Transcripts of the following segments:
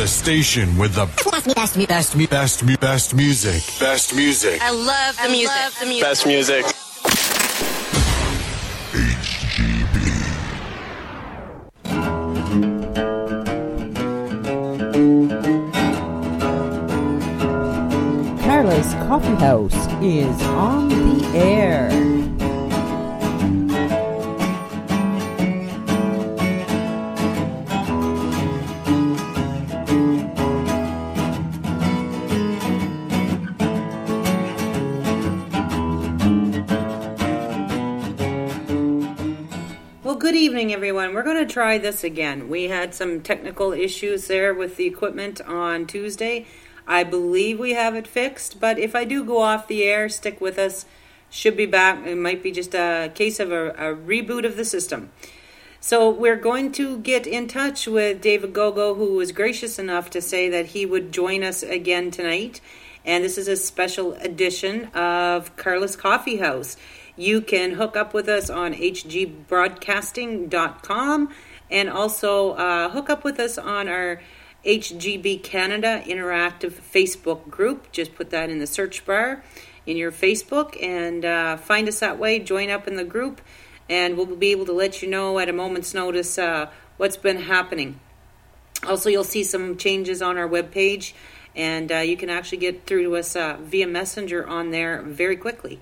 The station with the best, best, best, best, best, best music. Best music. I love the music. Love the music. Best music. Carla's Coffee House is on the air. Good evening, everyone. We're going to try this again. We had some technical issues there with the equipment on Tuesday. I believe we have it fixed, but if I do go off the air, stick with us. Should be back. It might be just a case of a, a reboot of the system. So we're going to get in touch with David Gogo, who was gracious enough to say that he would join us again tonight. And this is a special edition of Carla's Coffee House. You can hook up with us on hgbroadcasting.com and also uh, hook up with us on our HGB Canada Interactive Facebook group. Just put that in the search bar in your Facebook and uh, find us that way. Join up in the group, and we'll be able to let you know at a moment's notice uh, what's been happening. Also, you'll see some changes on our webpage, and uh, you can actually get through to us uh, via Messenger on there very quickly.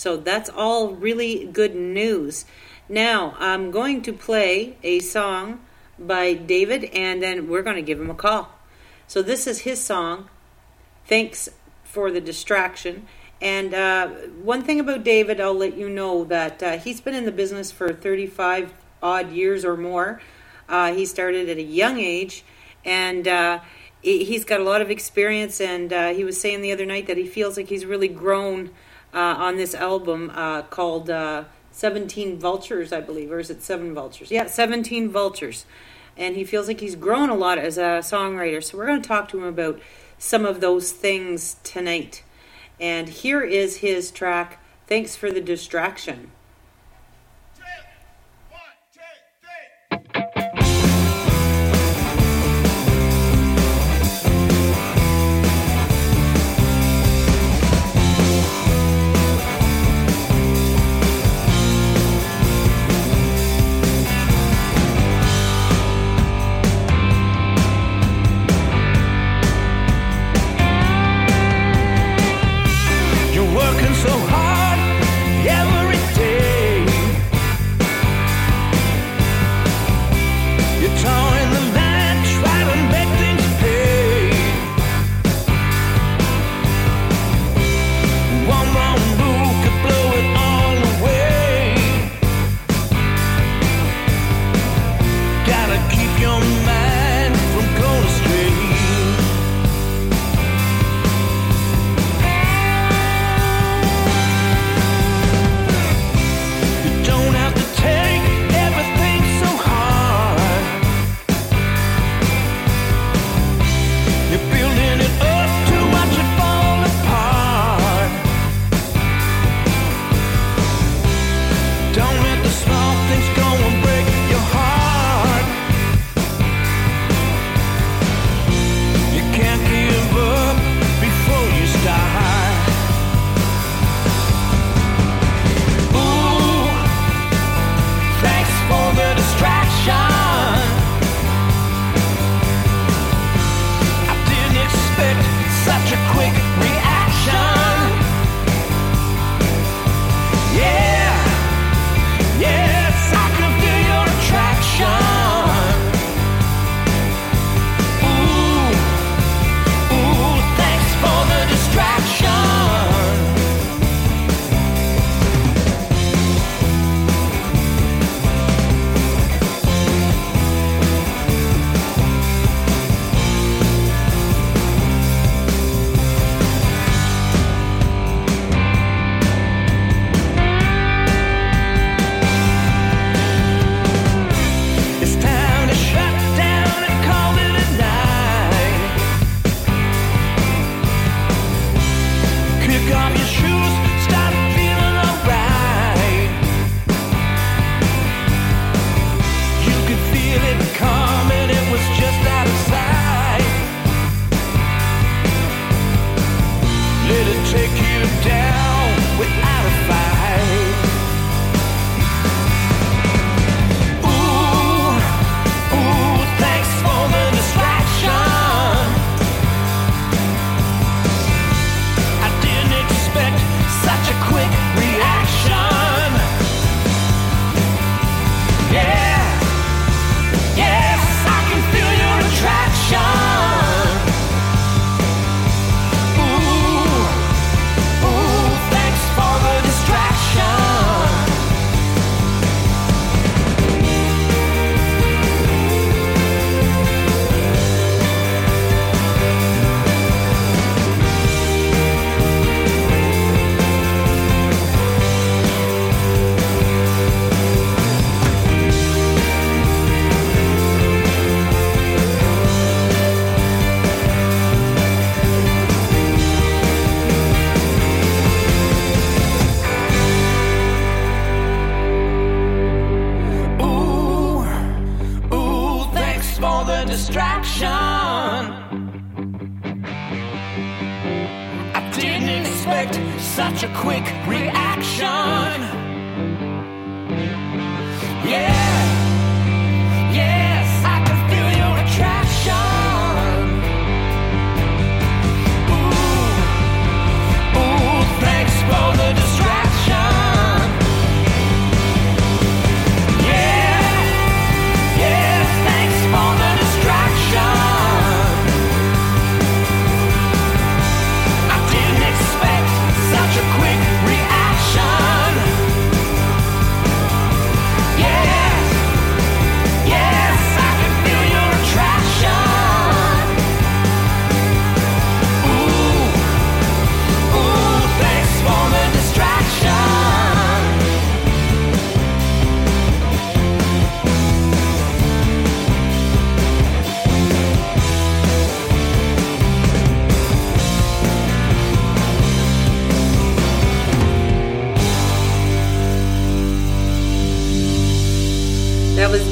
So that's all really good news. Now, I'm going to play a song by David, and then we're going to give him a call. So this is his song. Thanks for the distraction. And uh, one thing about David, I'll let you know that uh, he's been in the business for 35 odd years or more. Uh, he started at a young age, and uh, he- he's got a lot of experience. And uh, he was saying the other night that he feels like he's really grown uh, on this album uh, called uh, 17 Vultures, I believe, or is it Seven Vultures? Yeah, 17 Vultures. And he feels like he's grown a lot as a songwriter. So we're going to talk to him about some of those things tonight. And here is his track, Thanks for the Distraction.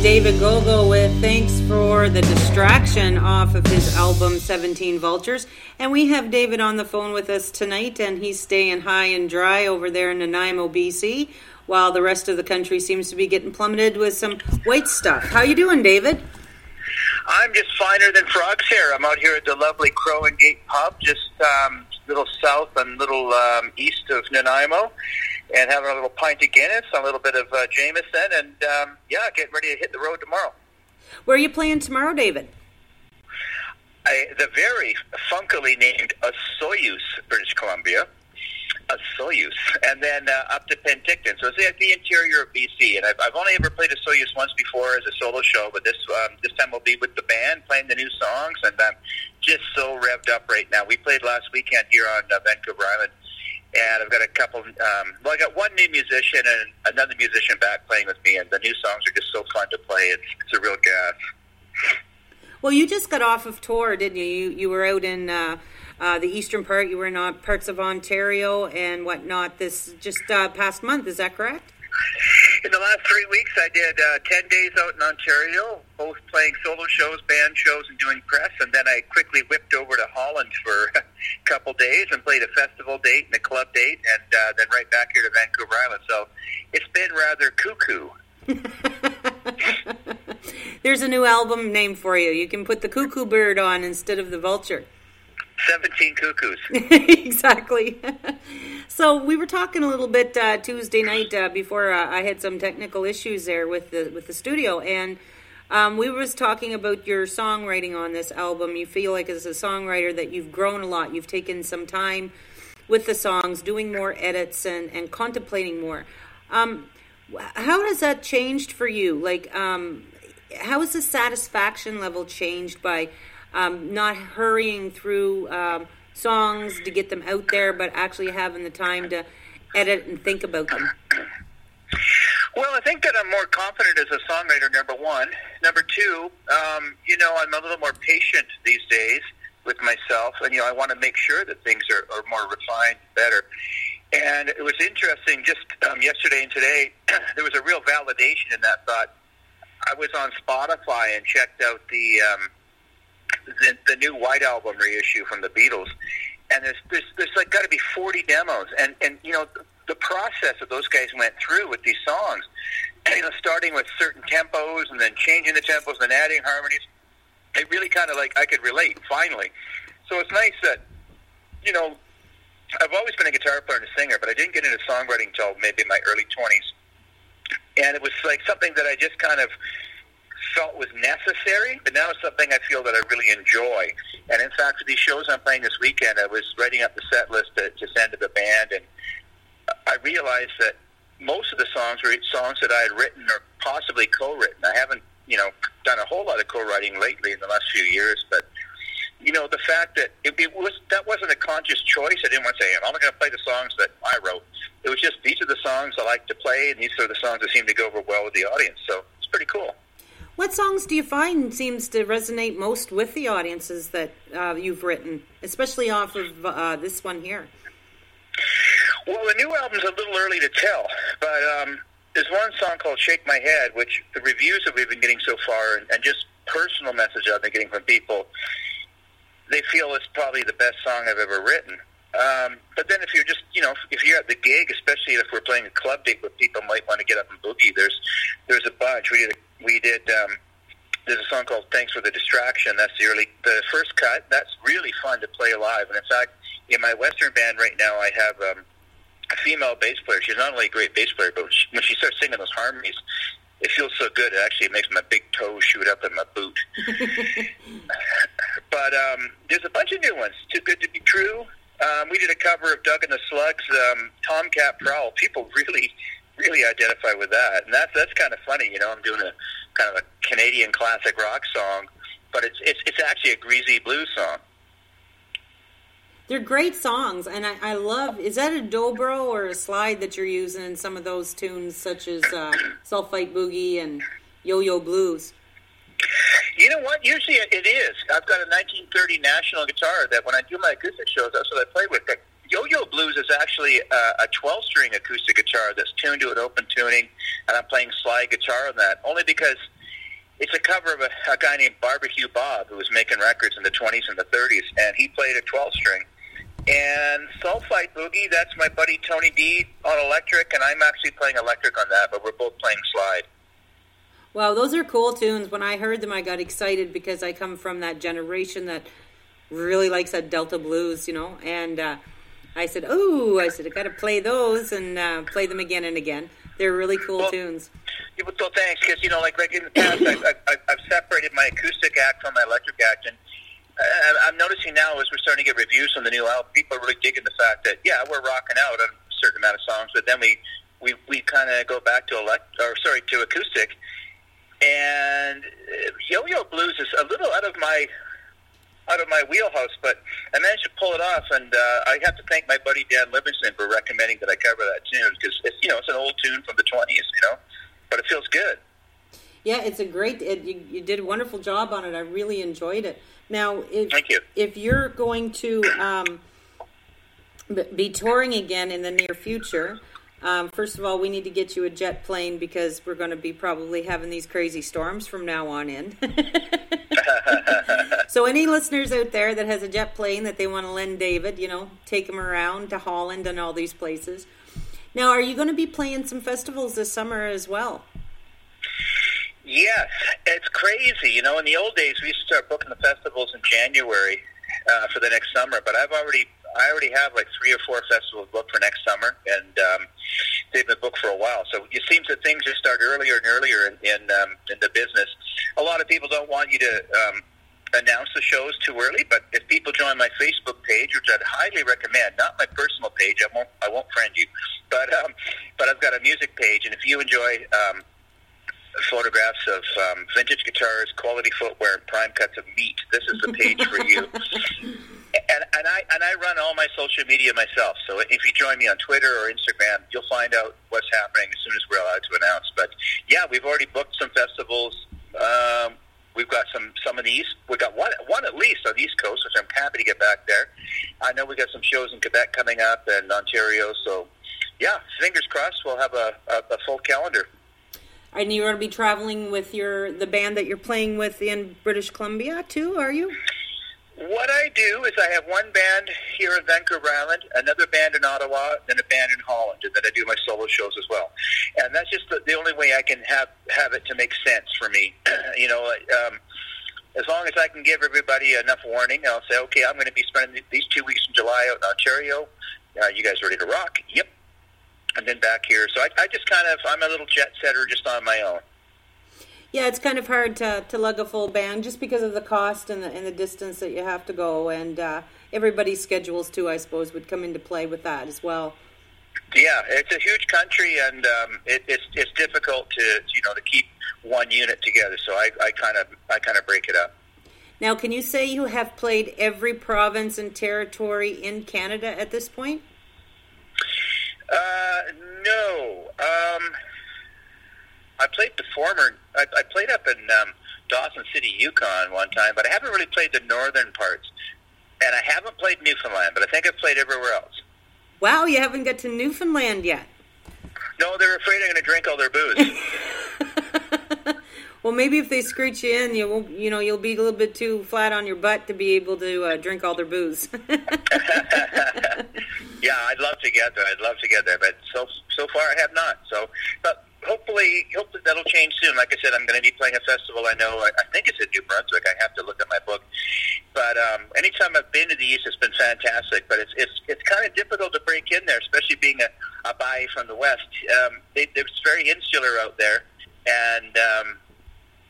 David Gogo with Thanks for the Distraction off of his album 17 Vultures. And we have David on the phone with us tonight, and he's staying high and dry over there in Nanaimo, BC, while the rest of the country seems to be getting plummeted with some white stuff. How you doing, David? I'm just finer than frog's hair. I'm out here at the lovely Crow and Gate Pub, just um, little south and little um, east of Nanaimo, and having a little pint of Guinness, a little bit of uh, Jameson, and um, yeah, getting ready to hit the road tomorrow. Where are you playing tomorrow, David? I, the very funkily named Osoyoos, British Columbia. Osoyoos, and then uh, up to Penticton. So it's like the interior of BC. And I've, I've only ever played Osoyoos once before as a solo show, but this um, this time we'll be with the band playing the new songs, and I'm just so revved up right now. We played last weekend here on uh, Vancouver Island, and I've got a couple. Um, well, I got one new musician and another musician back playing with me, and the new songs are just so fun to play. It's it's a real gas. Well, you just got off of tour, didn't you? You, you were out in uh, uh, the eastern part. You were in uh, parts of Ontario and whatnot. This just uh, past month, is that correct? In the last three weeks, I did uh, 10 days out in Ontario, both playing solo shows, band shows, and doing press. And then I quickly whipped over to Holland for a couple days and played a festival date and a club date, and uh, then right back here to Vancouver Island. So it's been rather cuckoo. There's a new album name for you. You can put the cuckoo bird on instead of the vulture. 17 cuckoos. exactly. so we were talking a little bit uh, Tuesday night uh, before uh, I had some technical issues there with the with the studio, and um, we was talking about your songwriting on this album. You feel like as a songwriter that you've grown a lot. You've taken some time with the songs, doing more edits and and contemplating more. Um, how has that changed for you? Like, um, how has the satisfaction level changed by um, not hurrying through um, songs to get them out there, but actually having the time to edit and think about them? Well, I think that I'm more confident as a songwriter, number one. Number two, um, you know, I'm a little more patient these days with myself, and, you know, I want to make sure that things are, are more refined, better. And it was interesting just um, yesterday and today, there was a real validation in that thought. I was on Spotify and checked out the um, the, the new White Album reissue from the Beatles, and there's there's, there's like got to be 40 demos, and and you know the, process that those guys went through with these songs, you know, starting with certain tempos and then changing the tempos and adding harmonies. It really kind of like I could relate finally. So it's nice that you know I've always been a guitar player and a singer, but I didn't get into songwriting until maybe my early 20s. And it was like something that I just kind of felt was necessary, but now it's something I feel that I really enjoy. And in fact, for these shows I'm playing this weekend, I was writing up the set list to, to send to the band, and I realized that most of the songs were songs that I had written or possibly co-written. I haven't, you know, done a whole lot of co-writing lately in the last few years, but you know, the fact that it, it was that wasn't a conscious choice. I didn't want to say I'm only going to play the songs that I wrote. It was just these are the songs I like to play, and these are the songs that seem to go over well with the audience. So it's pretty cool. What songs do you find seems to resonate most with the audiences that uh, you've written, especially off of uh, this one here? Well, the new album's a little early to tell, but um, there's one song called "Shake My Head," which the reviews that we've been getting so far, and, and just personal message I've been getting from people, they feel it's probably the best song I've ever written. Um, but then if you're just, you know, if you're at the gig, especially if we're playing a club date where people might want to get up and boogie, there's there's a bunch. We did we did um, there's a song called "Thanks for the Distraction." That's the early the first cut. That's really fun to play live. And in fact, in my western band right now, I have um, a female bass player. She's not only a great bass player, but when she starts singing those harmonies, it feels so good. It actually makes my big toe shoot up in my boot. but um, there's a bunch of new ones. Too good to be true. Um, we did a cover of Doug and the Slugs, um, Tomcat Prowl. People really, really identify with that, and that's that's kind of funny. You know, I'm doing a kind of a Canadian classic rock song, but it's it's it's actually a greasy blues song. They're great songs, and I, I love. Is that a dobro or a slide that you're using in some of those tunes, such as uh, Sulfite Boogie and Yo Yo Blues? You know what? Usually it is. I've got a 1930 National guitar that when I do my acoustic shows, that's what I play with. But Yo-Yo Blues is actually a, a 12-string acoustic guitar that's tuned to an open tuning, and I'm playing slide guitar on that only because it's a cover of a, a guy named Barbecue Bob who was making records in the 20s and the 30s, and he played a 12-string. And Sulfite Boogie, that's my buddy Tony D on electric, and I'm actually playing electric on that, but we're both playing slide. Wow, those are cool tunes. When I heard them, I got excited because I come from that generation that really likes that Delta blues, you know. And uh, I said, "Oh, I said I got to play those and uh, play them again and again. They're really cool well, tunes." Yeah, well, thanks, because you know, like like in the past, I, I, I've separated my acoustic act from my electric act, and I'm noticing now as we're starting to get reviews on the new album, people are really digging the fact that yeah, we're rocking out on a certain amount of songs, but then we we we kind of go back to elect or sorry to acoustic, and uh, yo-yo blues is a little out of my out of my wheelhouse, but I managed to pull it off, and uh, I have to thank my buddy Dan Livingston for recommending that I cover that tune because it's you know it's an old tune from the twenties, you know, but it feels good. Yeah, it's a great. It, you, you did a wonderful job on it. I really enjoyed it. Now, if Thank you. if you're going to um, be touring again in the near future, um, first of all, we need to get you a jet plane because we're going to be probably having these crazy storms from now on in. so, any listeners out there that has a jet plane that they want to lend David, you know, take him around to Holland and all these places. Now, are you going to be playing some festivals this summer as well? Yes, it's crazy. You I already have like three or four festivals booked for next summer, and um, they've been booked for a while. So it seems that things just start earlier and earlier in in, um, in the business. A lot of people don't want you to um, announce the shows too early, but if people join my Facebook page, which I'd highly recommend, not my personal page, I won't I won't friend you, but um, but I've got a music page, and if you enjoy um, photographs of um, vintage guitars, quality footwear, and prime cuts of meat. This is the page for you. And, and I and I run all my social media myself. So if you join me on Twitter or Instagram, you'll find out what's happening as soon as we're allowed to announce. But yeah, we've already booked some festivals. Um, we've got some some of east. We've got one one at least on the East Coast, which I'm happy to get back there. I know we got some shows in Quebec coming up and Ontario. So yeah, fingers crossed, we'll have a, a, a full calendar. And you're going to be traveling with your the band that you're playing with in British Columbia too, are you? What I do is I have one band here in Vancouver Island, another band in Ottawa, then a band in Holland, and then I do my solo shows as well. And that's just the, the only way I can have have it to make sense for me. you know, um, as long as I can give everybody enough warning, I'll say, okay, I'm going to be spending these two weeks in July out in Ontario. Uh, you guys ready to rock? Yep and then back here. So I, I just kind of I'm a little jet setter just on my own. Yeah, it's kind of hard to, to lug a full band just because of the cost and the, and the distance that you have to go, and uh, everybody's schedules too, I suppose, would come into play with that as well. Yeah, it's a huge country, and um, it, it's it's difficult to you know to keep one unit together. So I kind of I kind of break it up. Now, can you say you have played every province and territory in Canada at this point? Uh, no. Um, I played the former. I, I played up in um, Dawson City, Yukon, one time, but I haven't really played the northern parts, and I haven't played Newfoundland, but I think I've played everywhere else. Wow, you haven't got to Newfoundland yet. No, they're afraid I'm going to drink all their booze. Well, maybe if they screech you in, you won't, you know you'll be a little bit too flat on your butt to be able to uh, drink all their booze. yeah, I'd love to get there. I'd love to get there, but so so far I have not. So, but hopefully, hopefully that'll change soon. Like I said, I'm going to be playing a festival. I know. I, I think it's in New Brunswick. I have to look at my book. But um, anytime I've been to the east, it's been fantastic. But it's it's it's kind of difficult to break in there, especially being a, a buy from the west. Um, they, it's very insular out there, and um,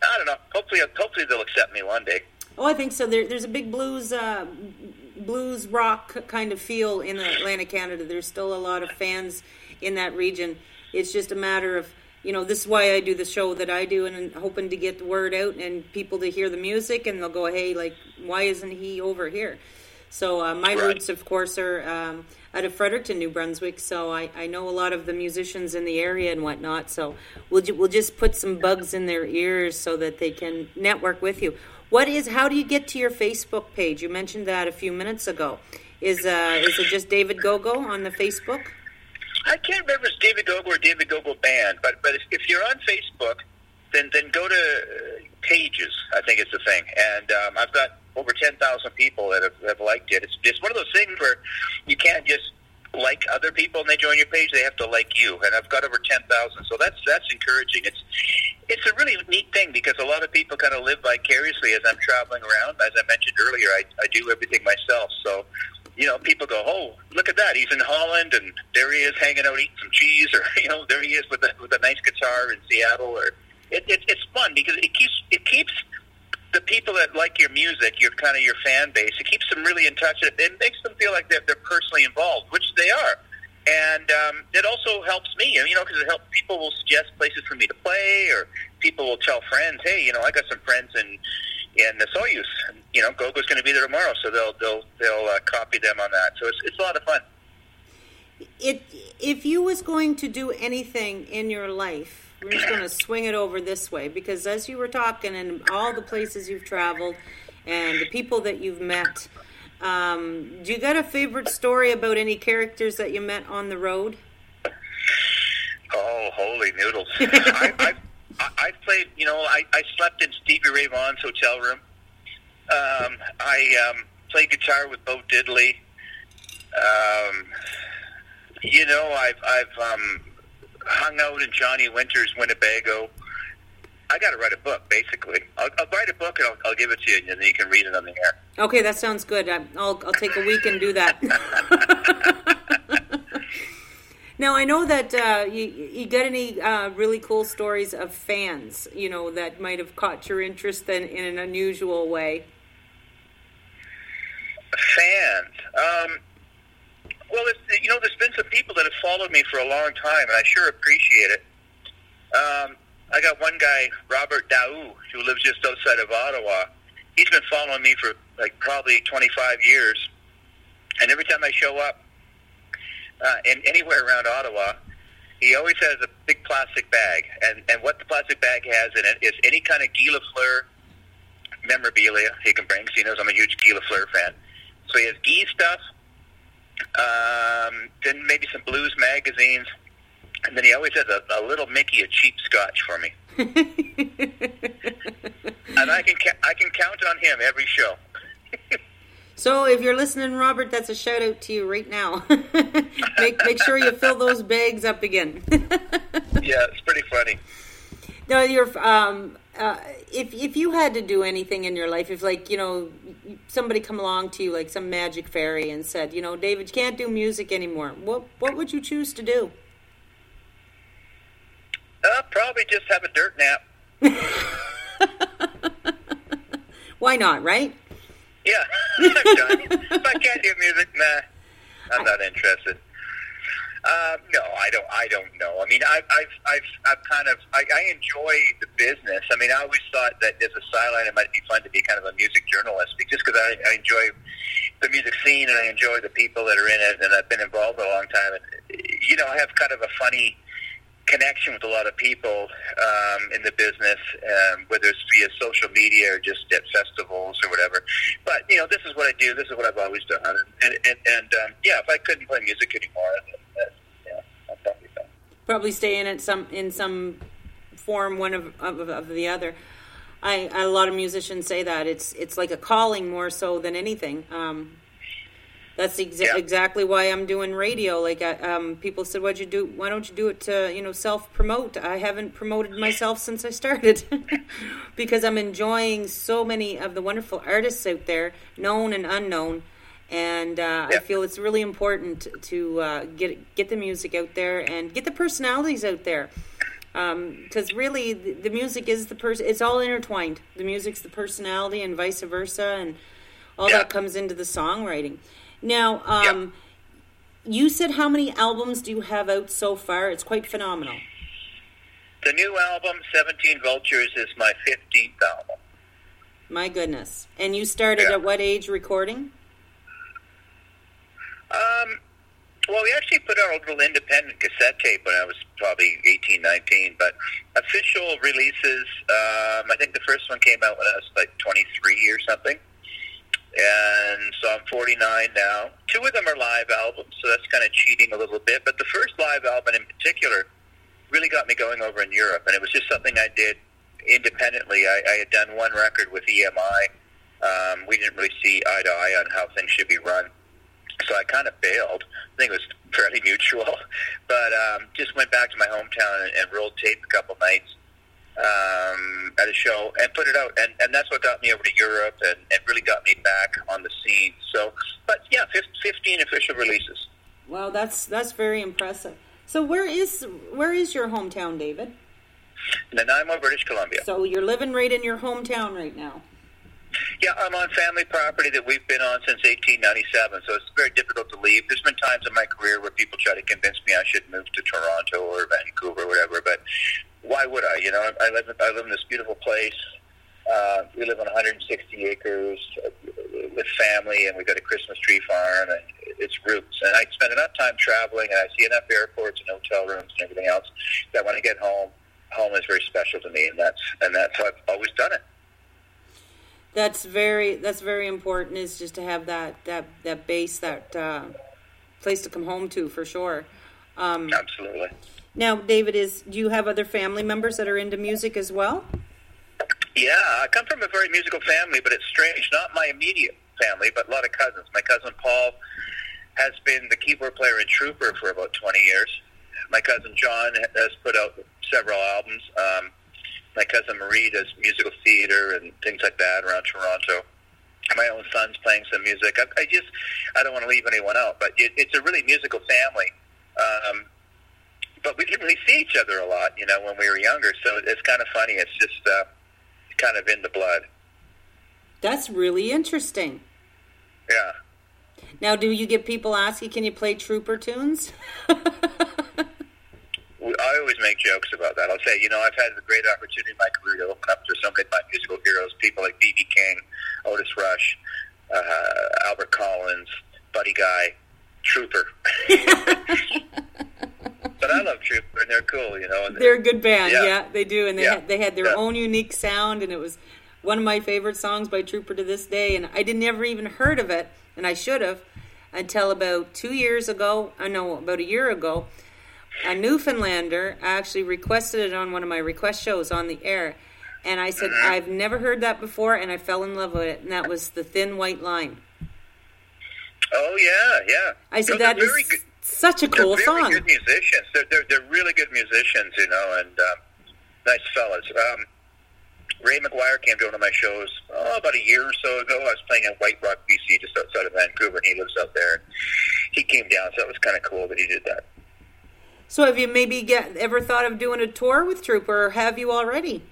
I don't know. Hopefully, hopefully they'll accept me one day. Oh, I think so. There, there's a big blues, uh, blues rock kind of feel in Atlantic Canada. There's still a lot of fans in that region. It's just a matter of you know this is why I do the show that I do, and hoping to get the word out and people to hear the music, and they'll go, hey, like why isn't he over here? So uh, my right. roots, of course, are um, out of Fredericton, New Brunswick. So I, I know a lot of the musicians in the area and whatnot. So we'll ju- we'll just put some bugs in their ears so that they can network with you. What is? How do you get to your Facebook page? You mentioned that a few minutes ago. Is uh, is it just David Gogo on the Facebook? I can't remember if it's David Gogo or David Gogo Band, but but if you're on Facebook, then then go to uh, pages. I think it's the thing, and um, I've got over ten thousand people that have, have liked it. It's it's one of those things where you can't just like other people and they join your page; they have to like you. And I've got over ten thousand, so that's that's encouraging. It's it's a really neat thing because a lot of people kind of live vicariously as I'm traveling around. As I mentioned earlier, I, I do everything myself, so you know, people go, "Oh, look at that! He's in Holland, and there he is hanging out eating some cheese, or you know, there he is with a with a nice guitar in Seattle." Or it, it, it's fun because it keeps it keeps the people that like your music, your kind of your fan base, it keeps them really in touch. It, it makes them feel like they're, they're personally involved, which they are. And um, it also helps me, you know, because it helps people will suggest places for me to play, or people will tell friends, hey, you know, I got some friends in in Osoyoos. You know, Gogo's going to be there tomorrow, so they'll they'll they'll uh, copy them on that. So it's it's a lot of fun. It if you was going to do anything in your life, we're just going to swing it over this way because as you were talking and all the places you've traveled and the people that you've met, um, do you got a favorite story about any characters that you met on the road? Oh, holy noodles! I, I've I, played, you know, I, I slept in Stevie Ray Vaughan's hotel room. Um, I um, played guitar with Bo Diddley. Um, you know, I've I've um, hung out in Johnny Winter's Winnebago. I got to write a book, basically. I'll, I'll write a book and I'll, I'll give it to you, and then you can read it on the air. Okay, that sounds good. I'll I'll take a week and do that. Now I know that uh, you you got any uh, really cool stories of fans, you know, that might have caught your interest in, in an unusual way. Fans, um, well, you know, there's been some people that have followed me for a long time, and I sure appreciate it. Um, I got one guy, Robert Daou, who lives just outside of Ottawa. He's been following me for like probably 25 years, and every time I show up, uh, and anywhere around Ottawa, he always has a big plastic bag, and and what the plastic bag has in it is any kind of Guy Lafleur memorabilia he can bring. So he knows I'm a huge Guy Lafleur fan. So he has Guy stuff, um, then maybe some blues magazines, and then he always has a, a little Mickey of cheap scotch for me. and I can ca- I can count on him every show. So if you're listening, Robert, that's a shout out to you right now. make make sure you fill those bags up again. yeah, it's pretty funny. No, you're um, uh, if if you had to do anything in your life, if like you know somebody come along to you like some magic fairy and said, you know, David, you can't do music anymore. What what would you choose to do? Uh, probably just have a dirt nap. Why not? Right? Yeah, I'm done. if I can't do music, nah, I'm not interested. Uh, no, I don't. I don't know. I mean, I've, I've, I've, I've kind of, I, I enjoy the business. I mean, I always thought that as a sideline, it might be fun to be kind of a music journalist, just because I, I enjoy the music scene and I enjoy the people that are in it, and I've been involved a long time. And you know, I have kind of a funny connection with a lot of people um, in the business, um, whether it's via social media or just at festivals or whatever. But you know, this is what I do. This is what I've always done. And and, and, um, yeah, if I couldn't play music anymore, then, yeah, I'd probably Probably stay in some in some form one of, of, of the other. I, a lot of musicians say that it's it's like a calling more so than anything. Um, that's exa- Yeah. exactly why I'm doing radio. Like I, um, people said, "Why'd you do? Why don't you do it to you know self promote?" I haven't promoted myself since I started because I'm enjoying so many of the wonderful artists out there, known and unknown, and uh, I feel it's really important to uh, get get the music out there and get the personalities out there because really the, the music is the person it's all intertwined the music's the personality and vice versa and all Yeah. that comes into the songwriting now um, you said how many albums do you have out so far it's quite phenomenal The new album, 17 Vultures, is my 15th album. my goodness and you started Yeah. at what age recording Um, well, we actually put out a little independent cassette tape when I was probably 18, 19, but official releases, um, I think the first one came out when I was like 23 or something. And so I'm 49 now. Two of them are live albums, so that's kind of cheating a little bit. But the first live album in particular really got me going over in Europe, and it was just something I did independently. I, I had done one record with EMI. Um, we didn't really see eye to eye on how things should be run so I kind of bailed. I think it was fairly mutual, but um, just went back to my hometown and, and rolled tape a couple nights um, at a show and put it out, and, and that's what got me over to Europe and, and really got me back on the scene. So, but yeah, fifteen official releases. wow that's that's very impressive so where is where is your hometown david Nanaimo, British Columbia. so you're living right in your hometown right now Yeah, I'm on family property that we've been on since 1897, so it's very difficult to leave. There's been times in my career where people try to convince me I should move to Toronto or Vancouver or whatever, but why would I? You know, I live I live in this beautiful place. Uh, we live on 160 acres uh, with family, and we've got a Christmas tree farm, and it's roots. And I spend enough time traveling, and I see enough airports and hotel rooms and everything else that when I get home, home is very special to me, and that's and that's how I've always done it. that's very that's very important is just to have that that that base that uh, place to come home to for sure um, Absolutely. Now david is do you have other family members that are into music as well Yeah, I come from a very musical family, but it's strange. Not my immediate family, but a lot of cousins. My cousin Paul has been the keyboard player in Trooper for about 20 years. My cousin John has put out several albums. Um, my cousin Marie does musical theater and things like that around Toronto. My own son's playing some music. I, I just, I don't want to leave anyone out, but it, it's a really musical family. Um, but we didn't really see each other a lot, you know, when we were younger. So it's kind of funny. It's just uh, kind of in the blood. that's really interesting Yeah. now do you get people asking can you play trooper tunes I always make jokes about that. I'll say, you know, I've had the great opportunity in my career to open up to so many of my musical heroes, people like B.B. King, Otis Rush, uh, Albert Collins, Buddy Guy, Trooper. but I love Trooper, and they're cool, you know. And they're a good band yeah, Yeah. they do and they, Yeah. had, they had their Yeah. own unique sound and it was one of my favorite songs by trooper to this day and i didn't ever even heard of it and i should have until about two years ago i know about a year ago a Newfoundlander actually requested it on one of my request shows on the air. And I said, Mm-hmm. I've never heard that before, and I fell in love with it. And that was The Thin White Line. Oh, yeah, yeah. I said, they're that is very good. Such a cool they're very song. good musicians. They're, they're, they're really good musicians, you know, and um, nice fellas. Um, Ra McGuire came to one of my shows oh, about a year or so ago. I was playing in White Rock, BC, just outside of Vancouver, and he lives out there. He came down, so it was kind of cool that he did that. So have you maybe get, ever thought of doing a tour with Trooper, or have you already?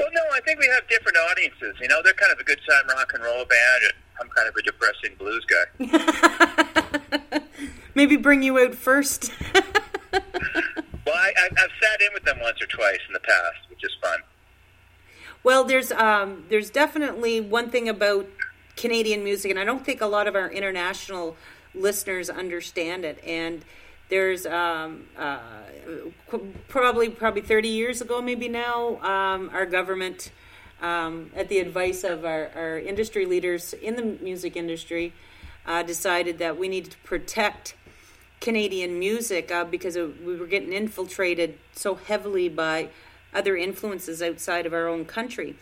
Well, no, I think we have different audiences. You know, they're kind of a good time rock and roll band, and I'm kind of a depressing blues guy. Maybe bring you out first. well, I, I, I've sat in with them once or twice in the past, which is fun. Well, there's um, there's definitely one thing about Canadian music, and I don't think a lot of our international listeners understand it. And there's um, uh, probably probably 30 years ago, maybe now, um, our government, um, at the advice of our, our industry leaders in the music industry, uh, decided that we needed to protect Canadian music uh, because of, we were getting infiltrated so heavily by other influences outside of our own country.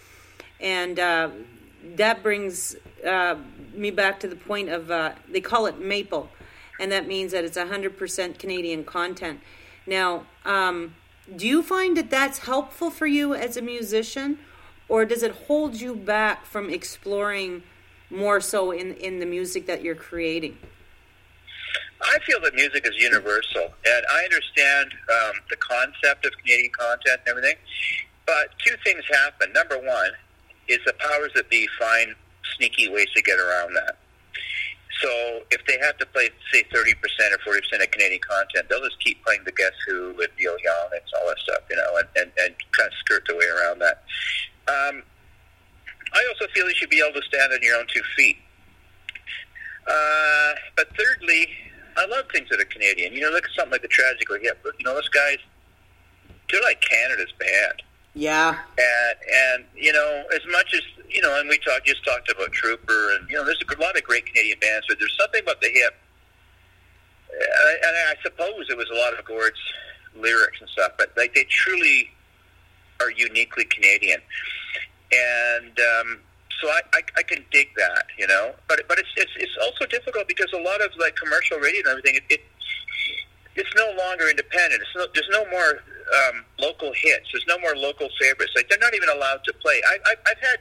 And uh, that brings uh, me back to the point of uh, they call it maple, and that means that it's 100% Canadian content. Now, um, do you find that that's helpful for you as a musician, or does it hold you back from exploring more so in, in the music that you're creating? I feel that music is universal, and I understand um, the concept of Canadian content and everything. But two things happen. Number one is the powers that be find sneaky ways to get around that. So if they have to play, say, 30% or 40% of Canadian content, they'll just keep playing the Guess Who and Neil Young and all that stuff, you know, and, and, and kind of skirt their way around that. Um, I also feel you should be able to stand on your own two feet. Uh, but thirdly, I love things that are Canadian. You know, look at something like the Tragic Hip. You know, those guys, they're like Canada's band. Yeah. And and you know, as much as you know, and we talked just talked about Trooper, and you know, there's a lot of great Canadian bands, but there's something about the hip. And I, and I suppose it was a lot of Gord's lyrics and stuff, but like they truly are uniquely Canadian, and um, so I, I I can dig that, you know. But but it's it's it's also difficult because a lot of like commercial radio and everything, it, it it's no longer independent. It's no, there's no more um, local hits. There's no more local favorites. Like they're not even allowed to play. I, I, I've had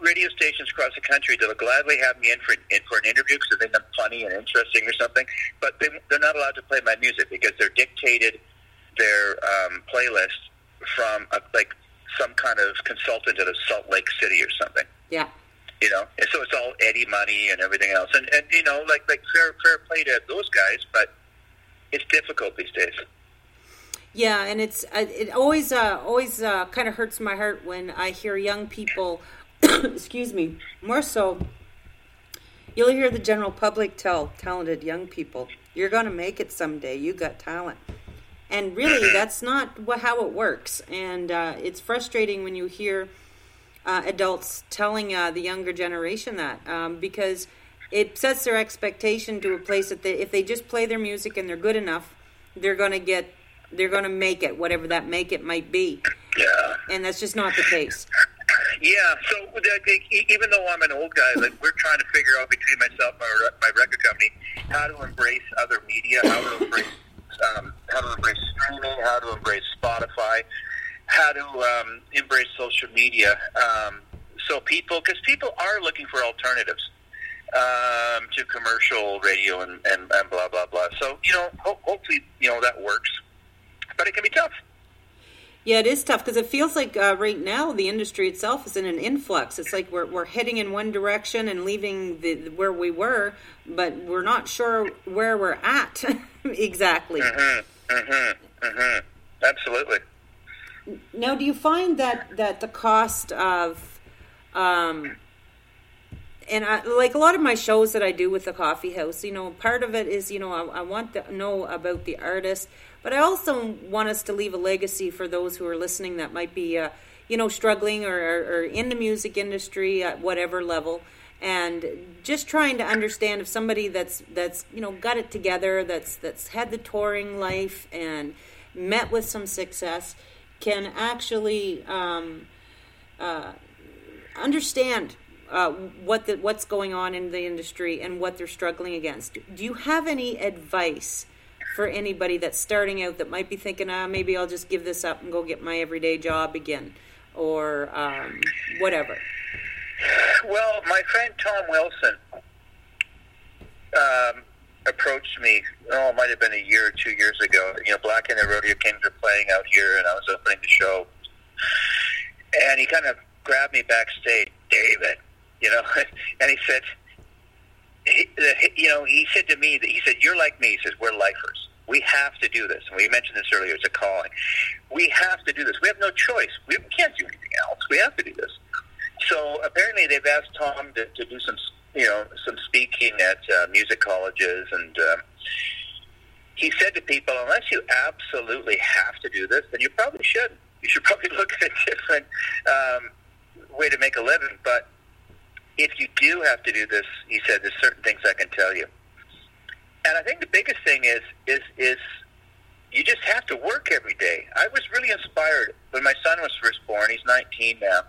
radio stations across the country that'll gladly have me in for in for an interview because they think I'm funny and interesting or something. But they, they're not allowed to play my music because they're dictated their um, playlist from a, like some kind of consultant at a Salt Lake City or something. Yeah. You know, and so it's all Eddie money and everything else, and and you know, like like fair fair play to those guys, but it's difficult these days. Yeah, and it's uh, it always uh, always uh, kind of hurts my heart when I hear young people, excuse me, more so. You'll hear the general public tell talented young people, "You're going to make it someday. You got talent," and really, that's not what, how it works. And uh, it's frustrating when you hear uh, adults telling uh, the younger generation that um, because it sets their expectation to a place that they, if they just play their music and they're good enough, they're going to get, they're going to make it, whatever that make it might be. Yeah. And that's just not the case. Yeah, so even though I'm an old guy, like we're trying to figure out between myself and my, my record company how to embrace other media, how to embrace um, how to embrace streaming, how to embrace Spotify, how to um, embrace social media. Um, so people, because people are looking for alternatives um, to commercial radio and, and, and blah blah blah. So you know, ho- hopefully you know that works, but it can be tough. Yeah, it is tough because it feels like uh, right now the industry itself is in an influx. It's like we're, we're heading in one direction and leaving the, where we were, but we're not sure where we're at exactly. Mm-hmm, mm-hmm, mm-hmm. Absolutely. Now, do you find that that the cost of um, and I, like a lot of my shows that I do with the coffee house, you know, part of it is, you know, I, I want to know about the artist, but I also want us to leave a legacy for those who are listening that might be, uh, you know, struggling or, or, or in the music industry at whatever level, and just trying to understand if somebody that's that's you know got it together, that's that's had the touring life and met with some success, can actually um, uh, understand uh, what the, what's going on in the industry and what they're struggling against. Do you have any advice for anybody that's starting out that might be thinking, ah, maybe I'll just give this up and go get my everyday job again, or um, whatever? Well, my friend Tom Wilson um, approached me. Oh, it might have been a year or two years ago. You know, Blackie and the Rodeo Kings were playing out here, and I was opening the show, and he kind of grabbed me backstage, David you know, and he said, he, you know, he said to me that he said, "You're like me." He says, "We're lifers. We have to do this." And we mentioned this earlier. It's a calling. We have to do this. We have no choice. We can't do anything else. We have to do this. So apparently, they've asked Tom to, to do some, you know, some speaking at uh, music colleges, and um, he said to people, "Unless you absolutely have to do this, then you probably shouldn't. You should probably look at a different um, way to make a living." But if you do have to do this, he said, there's certain things I can tell you. and I think the biggest thing is is is you just have to work every day. I was really inspired when my son was first born. He's 19 now.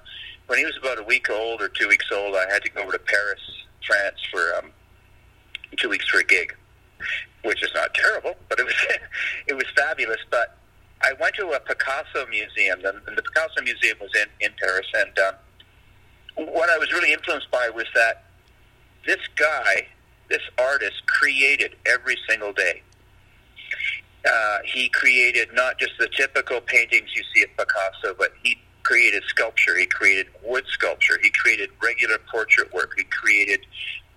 When he was about a week old or two weeks old, I had to go over to Paris, France, for um, two weeks for a gig, which is not terrible, but it was it was fabulous. But I went to a Picasso museum, and the Picasso museum was in in Paris, and um, what I was really influenced by was that this guy, this artist, created every single day. Uh, he created not just the typical paintings you see at Picasso, but he created sculpture. He created wood sculpture. He created regular portrait work. He created,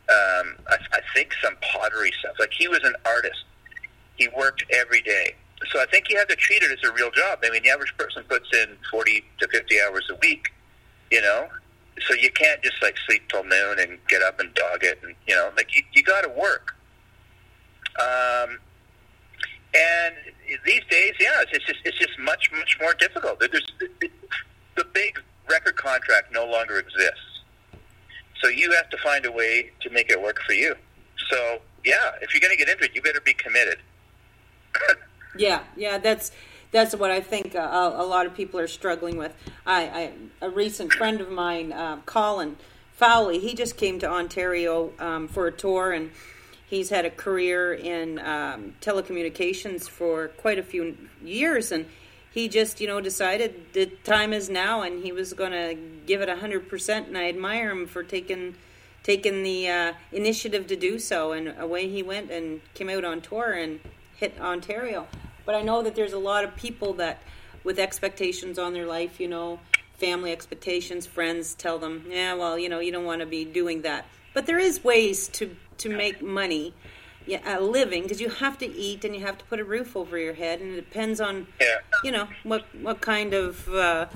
um, I, I think, some pottery stuff. Like he was an artist. He worked every day. So I think you have to treat it as a real job. I mean, the average person puts in 40 to 50 hours a week, you know? So you can't just like sleep till noon and get up and dog it. And, you know, like you, you got to work. Um, and these days, yeah, it's just it's just much much more difficult. There's the big record contract no longer exists, so you have to find a way to make it work for you. So yeah, if you're going to get into it, you better be committed. yeah, yeah, that's that's what I think uh, a lot of people are struggling with. I, I a recent friend of mine, uh, Colin Fowley, he just came to Ontario um, for a tour and He's had a career in um, telecommunications for quite a few years, and he just, you know, decided the time is now, and he was going to give it a hundred percent. And I admire him for taking taking the uh, initiative to do so. And away he went and came out on tour and hit Ontario. But I know that there's a lot of people that, with expectations on their life, you know, family expectations, friends tell them, yeah, well, you know, you don't want to be doing that. But there is ways to to make money, yeah, a living, because you have to eat and you have to put a roof over your head, and it depends on, yeah. you know, what what kind of, uh,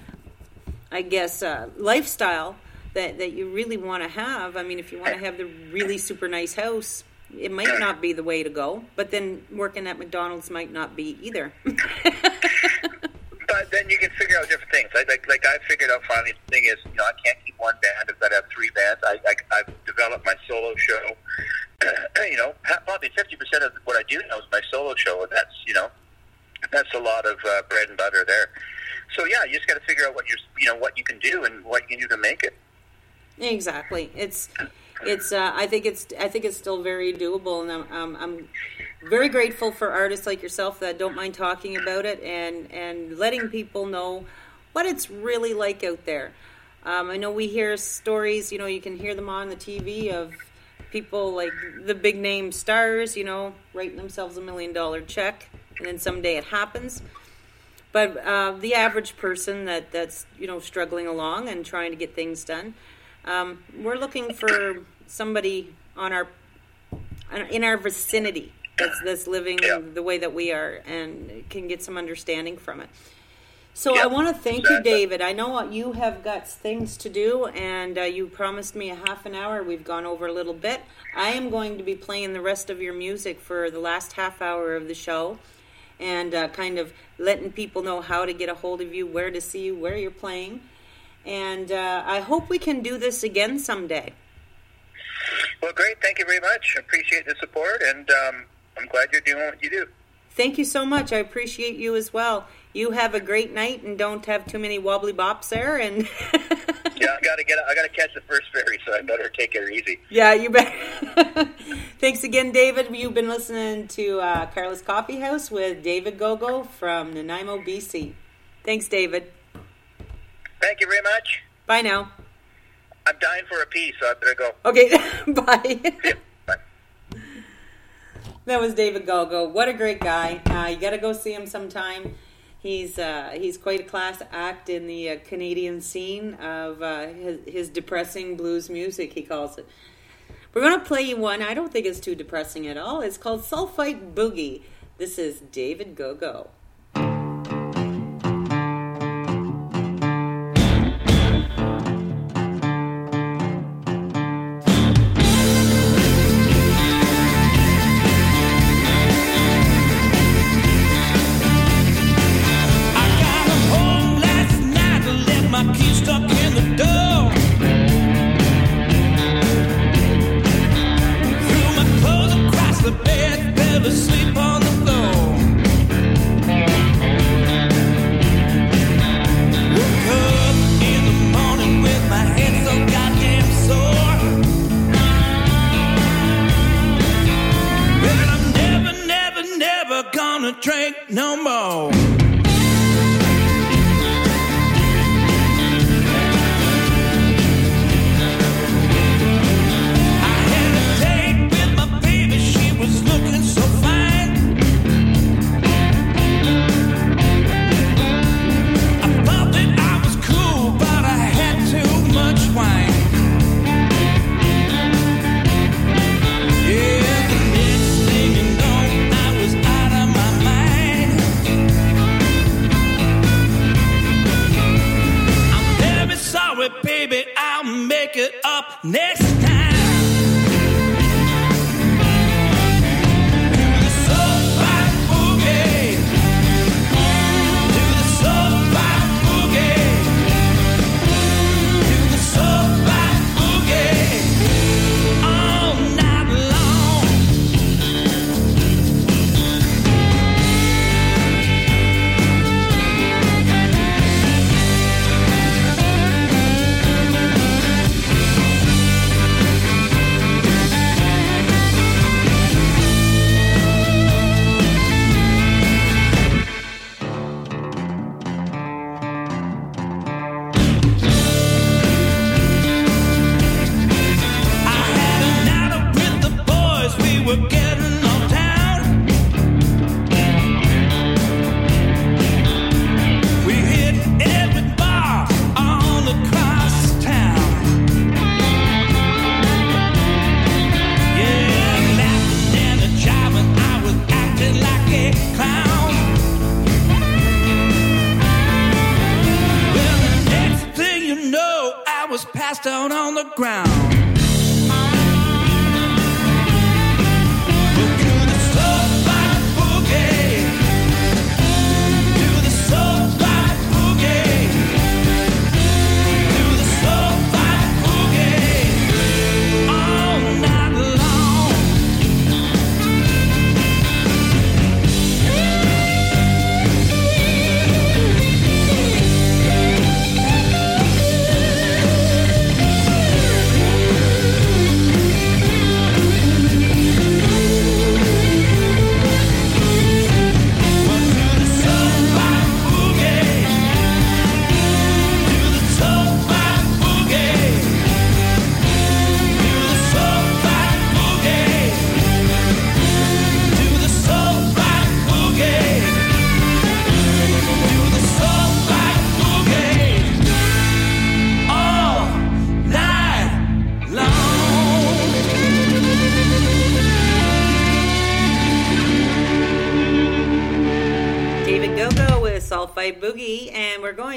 I guess, uh, lifestyle that that you really want to have. I mean, if you want to have the really super nice house, it might not be the way to go. But then working at McDonald's might not be either. but then you can figure out different things. Like, like, like I figured out finally, the thing is, you know, I can't keep one band. I've got to have three bands. I, I, I've developed my solo show. you know, probably fifty percent of what I do now is my solo show, and that's you know, that's a lot of uh, bread and butter there. So yeah, you just got to figure out what you're, you know what you can do and what you can do to make it. Exactly. It's it's. Uh, I think it's. I think it's still very doable, and I'm. Um, I'm very grateful for artists like yourself that don't mind talking about it and and letting people know what it's really like out there. Um, I know we hear stories. You know, you can hear them on the TV of people like the big name stars, you know, writing themselves a million dollar check, and then someday it happens. But uh, the average person that, that's you know struggling along and trying to get things done, um, we're looking for somebody on our in our vicinity that's that's living yeah. the way that we are and can get some understanding from it. So. I want to thank you, David. I know you have got things to do, and uh, you promised me a half an hour. We've gone over a little bit. I am going to be playing the rest of your music for the last half hour of the show, and uh, kind of letting people know how to get a hold of you, where to see you, where you're playing, and uh, I hope we can do this again someday. Well, great. Thank you very much. Appreciate the support, and um, I'm glad you're doing what you do. Thank you so much. I appreciate you as well you have a great night and don't have too many wobbly bops there. And yeah, I gotta get. I gotta catch the first ferry, so I better take it easy. Yeah, you bet. Thanks again, David. You've been listening to uh, Carla's Coffee House with David Gogo from Nanaimo, BC. Thanks, David. Thank you very much. Bye now. I'm dying for a pee, so I better go. Okay, bye. Yeah, bye. That was David Gogo. What a great guy. Uh, you got to go see him sometime. He's uh, he's quite a class act in the uh, Canadian scene of uh, his, his depressing blues music. He calls it. We're going to play you one. I don't think it's too depressing at all. It's called Sulfite Boogie. This is David Gogo.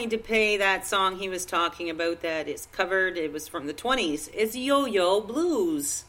To pay that song he was talking about that is covered, it was from the 20s, It's Yo Yo Blues.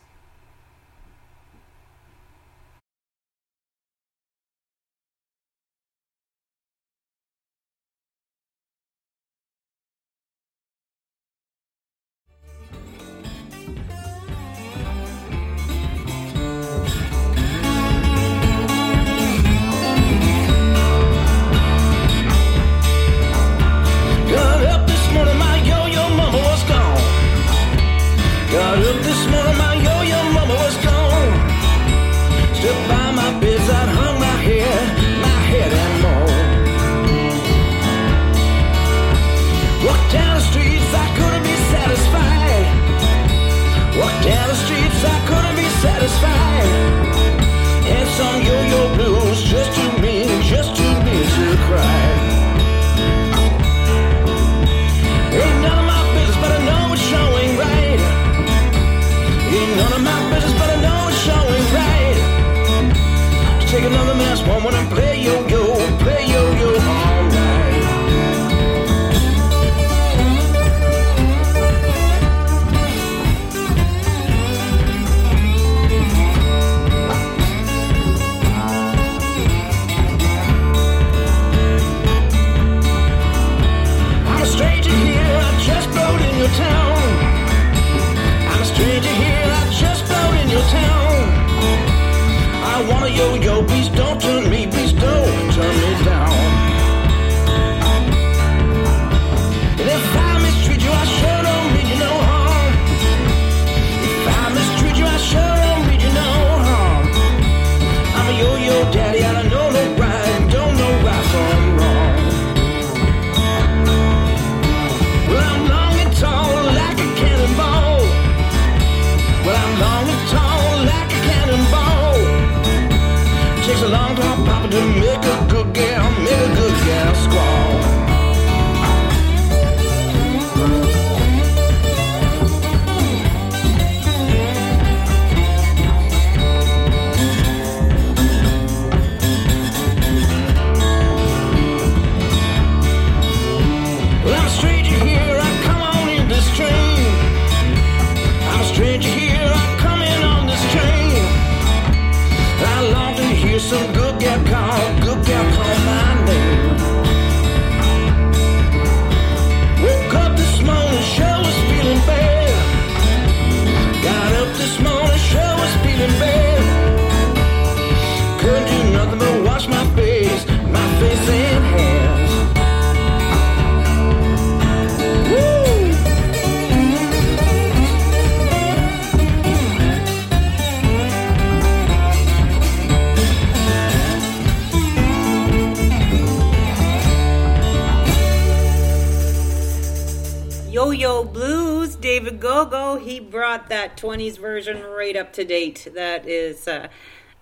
Yo Yo Blues, David Gogo, he brought that 20s version right up to date. That is, uh,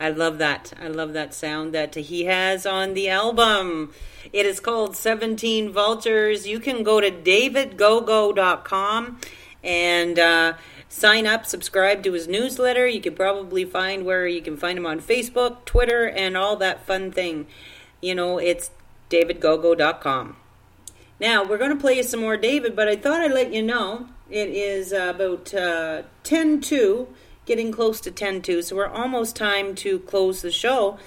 I love that. I love that sound that he has on the album. It is called 17 Vultures. You can go to davidgogo.com and uh, sign up, subscribe to his newsletter. You can probably find where you can find him on Facebook, Twitter, and all that fun thing. You know, it's davidgogo.com. Now, we're going to play you some more David, but I thought I'd let you know it is uh, about uh, 10 2, getting close to 10 2, so we're almost time to close the show.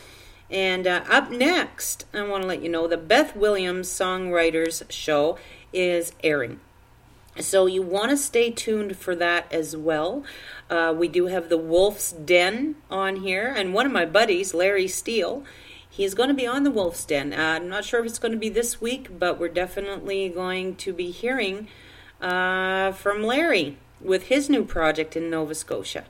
And uh, up next, I want to let you know the Beth Williams Songwriters Show is airing. So you want to stay tuned for that as well. Uh, we do have the Wolf's Den on here, and one of my buddies, Larry Steele, He's going to be on the Wolf's Den. Uh, I'm not sure if it's going to be this week, but we're definitely going to be hearing uh, from Larry with his new project in Nova Scotia.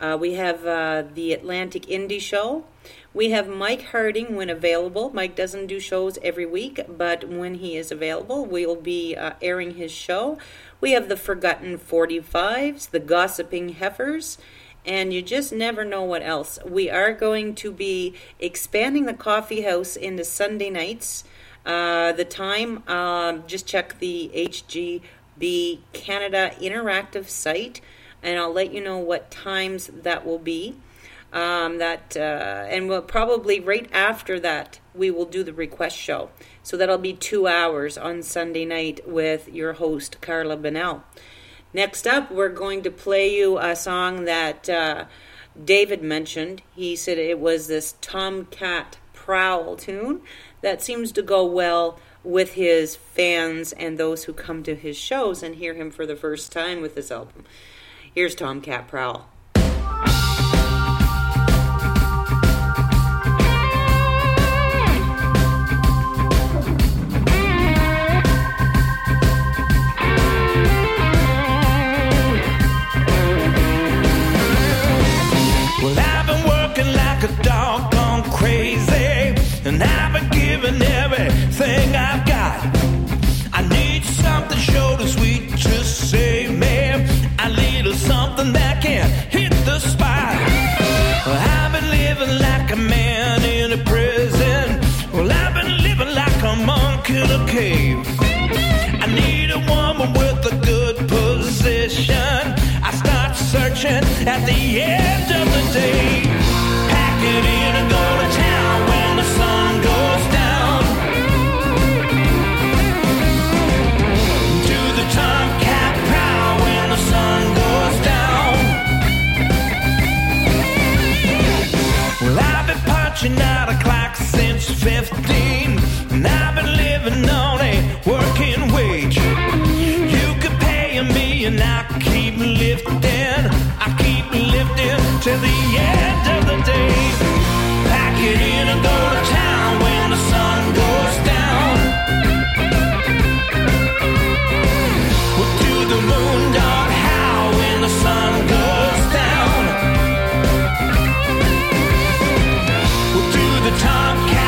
Uh, we have uh, the Atlantic Indie Show. We have Mike Harding when available. Mike doesn't do shows every week, but when he is available, we'll be uh, airing his show. We have the Forgotten 45s, the Gossiping Heifers, and you just never know what else. We are going to be expanding the coffee house into Sunday nights. Uh, the time, um, just check the HGB Canada interactive site, and I'll let you know what times that will be. Um, that uh, and we'll probably right after that we will do the request show. So that'll be two hours on Sunday night with your host Carla Bennell. Next up, we're going to play you a song that uh, David mentioned. He said it was this Tomcat Prowl tune that seems to go well with his fans and those who come to his shows and hear him for the first time with this album. Here's Tomcat Prowl. At the end of the day. Pack it in and go to town when the sun goes down. Do the tomcat prowl when the sun goes down. Well, I've been punching out a clock since 15, and I've been living on a working wage. You could pay me, and I keep lifting, till the end of the day. Pack it in and go to town when the sun goes down. We'll do the moon dog howl when the sun goes down. We'll do the tomcat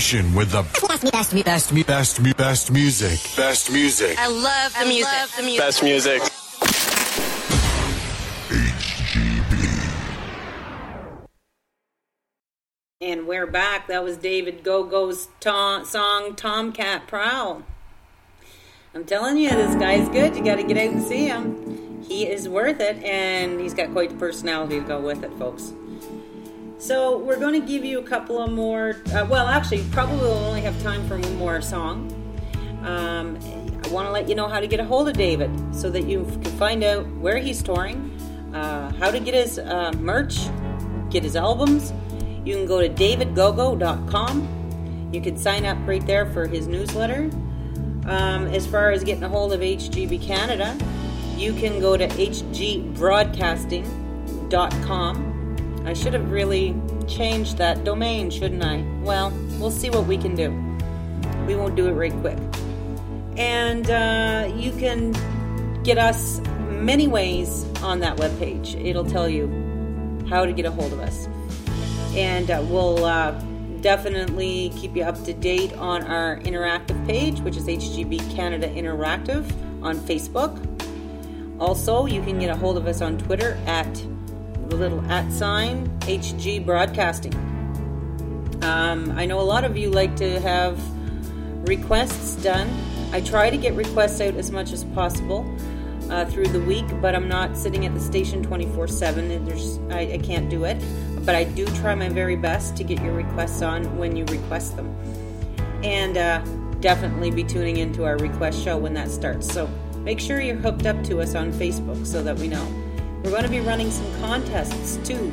station with the best, me, best, best, best, best, best music. Best music. I love the music. love the music. Best music. HGB. And we're back. That was David Gogo's song Tomcat Prowl. I'm telling you, this guy's good. You got to get out and see him. He is worth it, and he's got quite the personality to go with it, folks. So we're going to give you a couple of more. Uh, well, actually, probably we'll only have time for one more song. Um, I want to let you know how to get a hold of David so that you can find out where he's touring, uh, how to get his uh, merch, get his albums. You can go to davidgogo.com. You can sign up right there for his newsletter. Um, as far as getting a hold of HGB Canada, you can go to hgbroadcasting.com. I should have really changed that domain, shouldn't I? Well, we'll see what we can do. We won't do it right quick. And uh, you can get us many ways on that webpage. It'll tell you how to get a hold of us. And uh, we'll uh, definitely keep you up to date on our interactive page, which is HGB Canada Interactive on Facebook. Also, you can get a hold of us on Twitter at the little at sign HG Broadcasting. Um, I know a lot of you like to have requests done. I try to get requests out as much as possible uh, through the week, but I'm not sitting at the station 24 7. There's I, I can't do it, but I do try my very best to get your requests on when you request them. And uh, definitely be tuning into our request show when that starts. So make sure you're hooked up to us on Facebook so that we know. We're going to be running some contests too.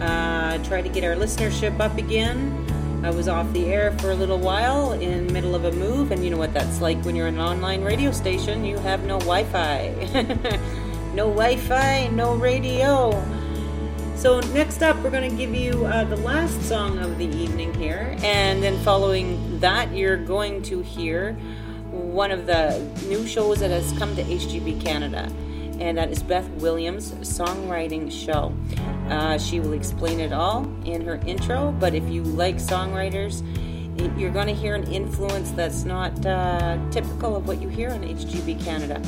Uh, try to get our listenership up again. I was off the air for a little while in middle of a move, and you know what that's like when you're an online radio station. You have no Wi-Fi, no Wi-Fi, no radio. So next up, we're going to give you uh, the last song of the evening here, and then following that, you're going to hear one of the new shows that has come to HGB Canada, and that is Beth Williams' songwriting show. Uh, she will explain it all in her intro, but if you like songwriters, you're going to hear an influence that's not uh, typical of what you hear on HGB Canada.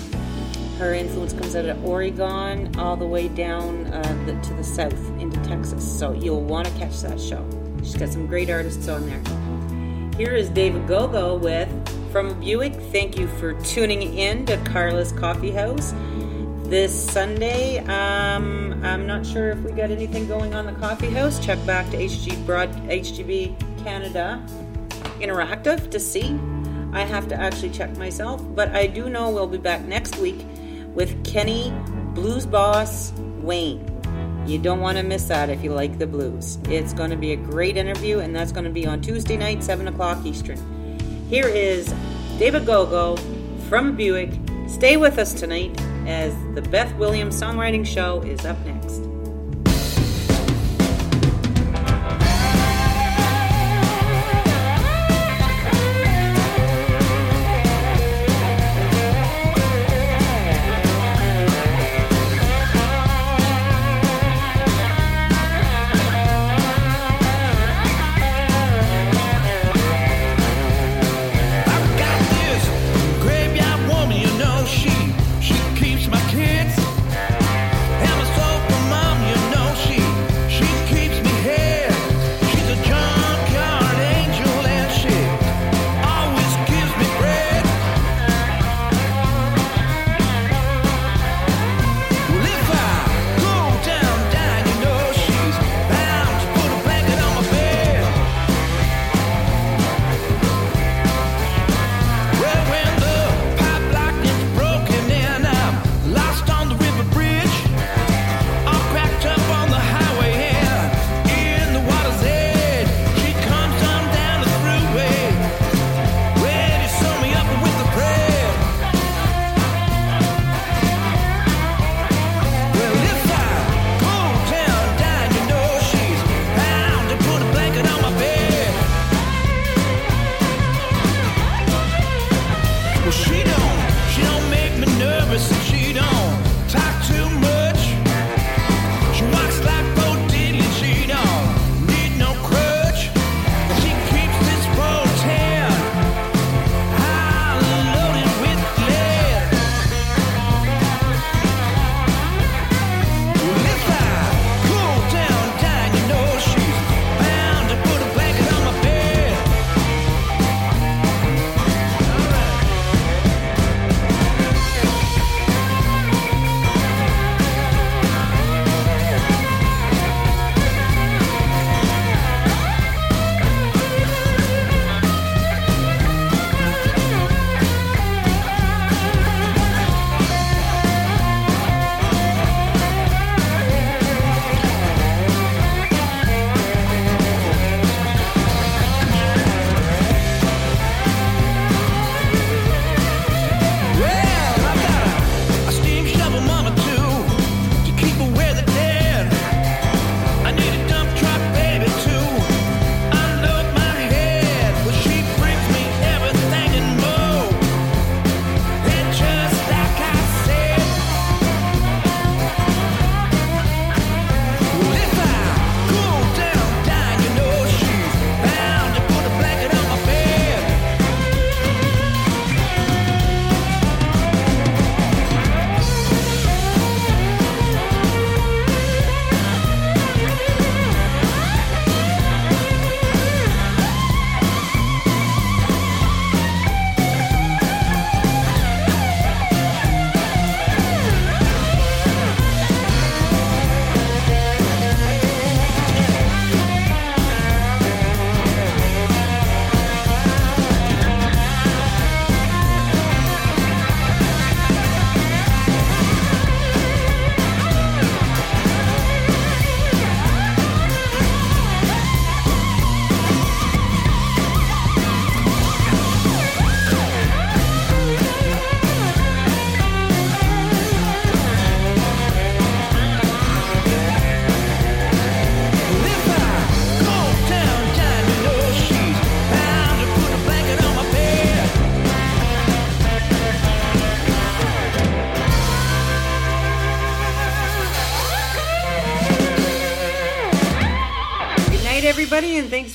Her influence comes out of Oregon all the way down uh, the, to the south into Texas, so you'll want to catch that show. She's got some great artists on there. Here is David Gogo with From Buick. Thank you for tuning in to Carla's Coffee House this Sunday. Um, I'm not sure if we got anything going on the coffee house. Check back to HG Broad HGB Canada Interactive to see. I have to actually check myself, but I do know we'll be back next week with Kenny Blues Boss Wayne. You don't want to miss that if you like the blues. It's going to be a great interview, and that's going to be on Tuesday night, 7 o'clock Eastern. Here is David Gogo from Buick. Stay with us tonight as the Beth Williams Songwriting Show is up next.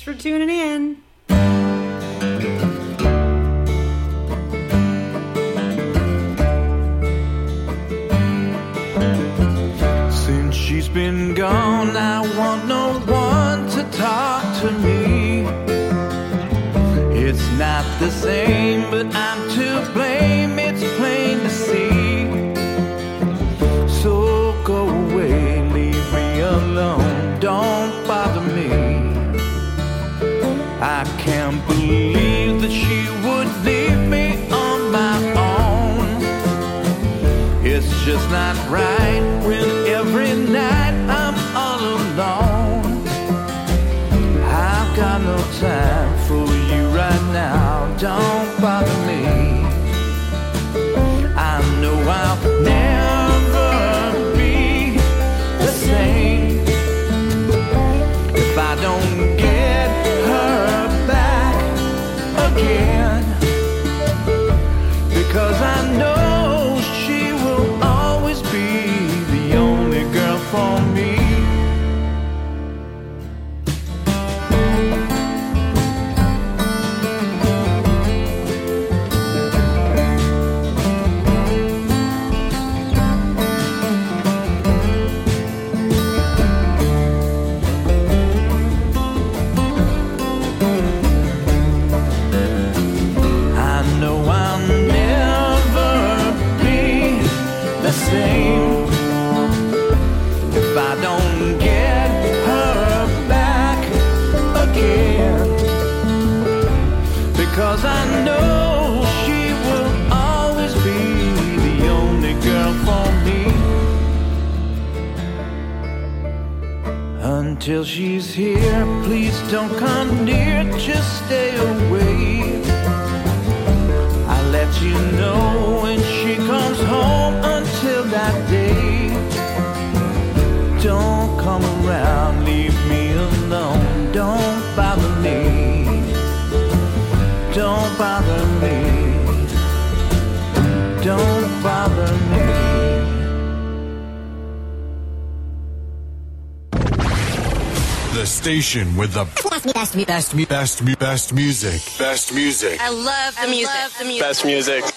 for tuning in. now. she's here. Please don't come near, just stay away. station with the best, best, best, best, best music. Best music. I love the music. I Love the music. Best music.